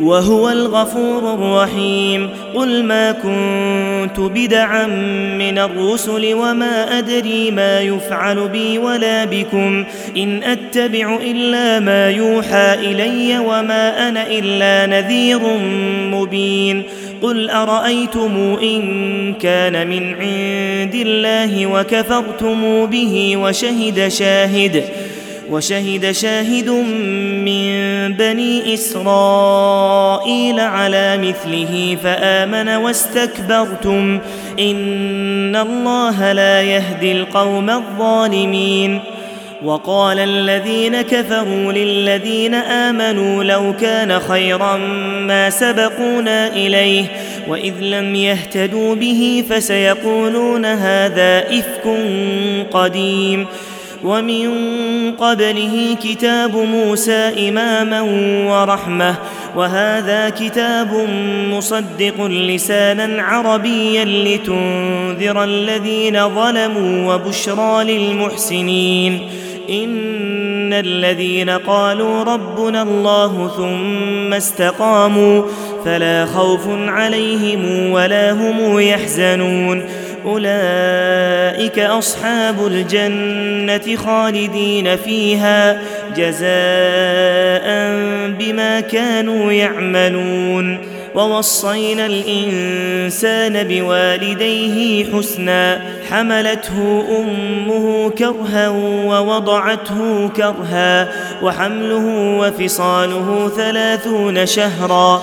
وهو الغفور الرحيم. قل ما كنت بدعا من الرسل وما أدري ما يفعل بي ولا بكم. إن أتبع إلا ما يوحى إلي وما أنا إلا نذير مبين. قل أرأيتم إن كان من عند الله وكفرتم به وشهد شاهد. وشهد شاهد من بني إسرائيل على مثله فآمن واستكبرتم. إن الله لا يهدي القوم الظالمين. وقال الذين كفروا للذين آمنوا لو كان خيرا ما سبقونا إليه وإذ لم يهتدوا به فسيقولون هذا إفك قديم. ومن قبله كتاب موسى إماما ورحمة وهذا كتاب مصدق لسانا عربيا لتنذر الذين ظلموا وبشرى للمحسنين. إن الذين قالوا ربنا الله ثم استقاموا فلا خوف عليهم ولا هم يحزنون. أولئك أصحاب الجنة خالدين فيها جزاء بما كانوا يعملون. ووصينا الإنسان بوالديه حسنا حملته أمه كرها ووضعته كرها وحمله وفصاله ثلاثون شهرا.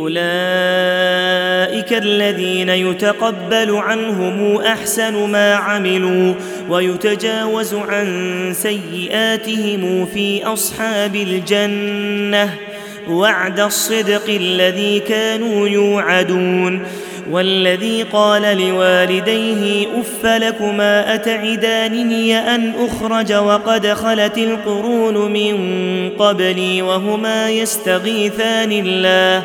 أولئك الذين يتقبل عنهم أحسن ما عملوا ويتجاوز عن سيئاتهم في أصحاب الجنة. وعد الصدق الذي كانوا يوعدون. والذي قال لوالديه أف لكما أتعدانني أن أخرج وقد خلت القرون من قبلي وهما يستغيثان الله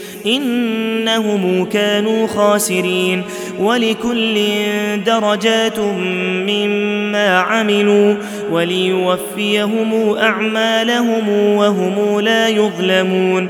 إنهم كانوا خاسرين ولكل درجات مما عملوا وليوفيهم أعمالهم وهم لا يظلمون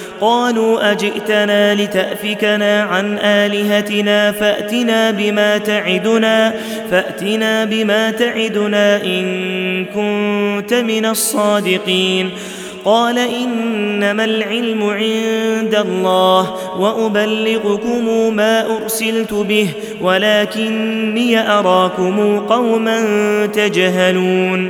قالوا أجئتنا لتأفكنا عن آلهتنا فأتنا بما تعدنا فأتنا بما تعدنا إن كنت من الصادقين. قال إنما العلم عند الله وأبلغكم ما أرسلت به ولكني أراكم قوما تجهلون.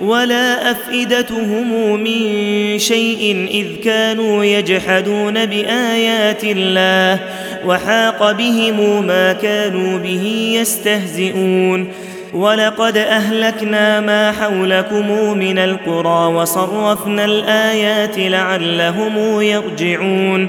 ولا أفئدتهم من شيء إذ كانوا يجحدون بآيات الله وحاق بهم ما كانوا به يستهزئون. ولقد أهلكنا ما حولكم من القرى وصرفنا الآيات لعلهم يرجعون.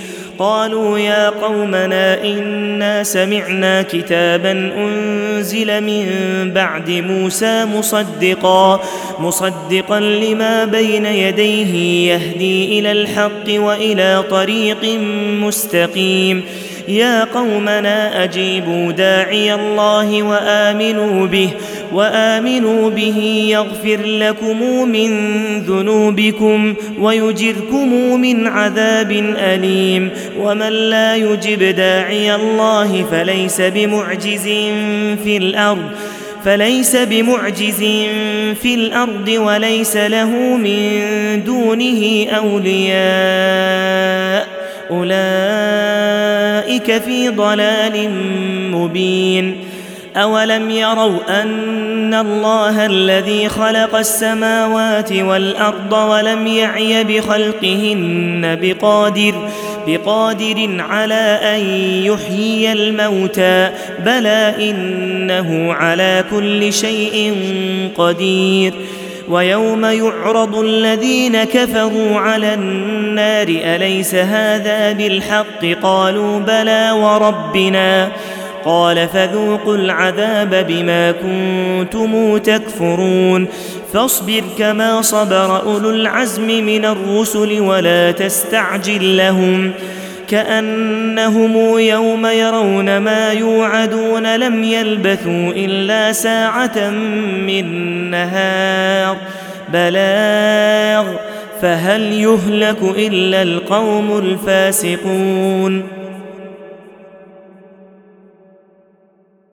قالوا يا قومنا إنا سمعنا كتابا أنزل من بعد موسى مصدقا مصدقا لما بين يديه يهدي إلى الحق وإلى طريق مستقيم. يا قومنا أجيبوا داعي الله وآمنوا به وآمنوا به يغفر لكم من ذنوبكم ويجركم من عذاب أليم ومن لا يجب داعي الله فليس بمعجز في الأرض فليس بمعجز في الأرض وليس له من دونه أولياء أولئك في ضلال مبين اولم يروا ان الله الذي خلق السماوات والارض ولم يعي بخلقهن بقادر بقادر على ان يحيي الموتى بلى انه على كل شيء قدير ويوم يعرض الذين كفروا على النار اليس هذا بالحق قالوا بلى وربنا قال فذوقوا العذاب بما كنتم تكفرون فاصبر كما صبر أولو العزم من الرسل ولا تستعجل لهم كأنهم يوم يرون ما يوعدون لم يلبثوا إلا ساعة من نهار بلاغ فهل يهلك إلا القوم الفاسقون